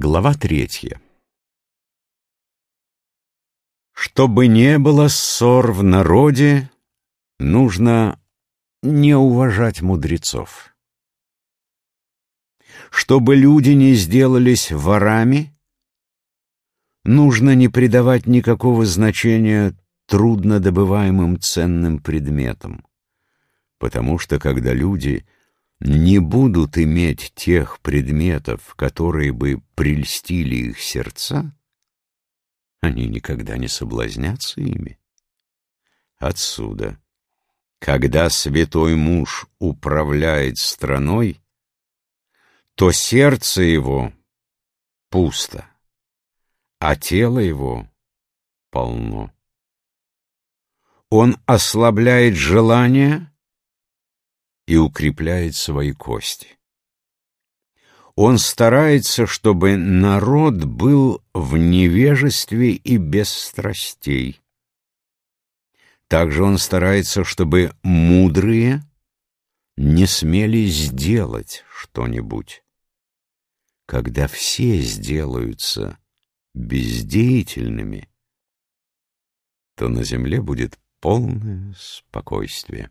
Глава третья Чтобы не было ссор в народе, нужно не уважать мудрецов. Чтобы люди не сделались ворами, нужно не придавать никакого значения трудно добываемым ценным предметам, потому что когда люди не будут иметь тех предметов, которые бы прельстили их сердца, они никогда не соблазнятся ими. Отсюда, когда святой муж управляет страной, то сердце его пусто, а тело его полно. Он ослабляет желания и укрепляет свои кости. Он старается, чтобы народ был в невежестве и без страстей. Также он старается, чтобы мудрые не смели сделать что-нибудь. Когда все сделаются бездеятельными, то на земле будет полное спокойствие.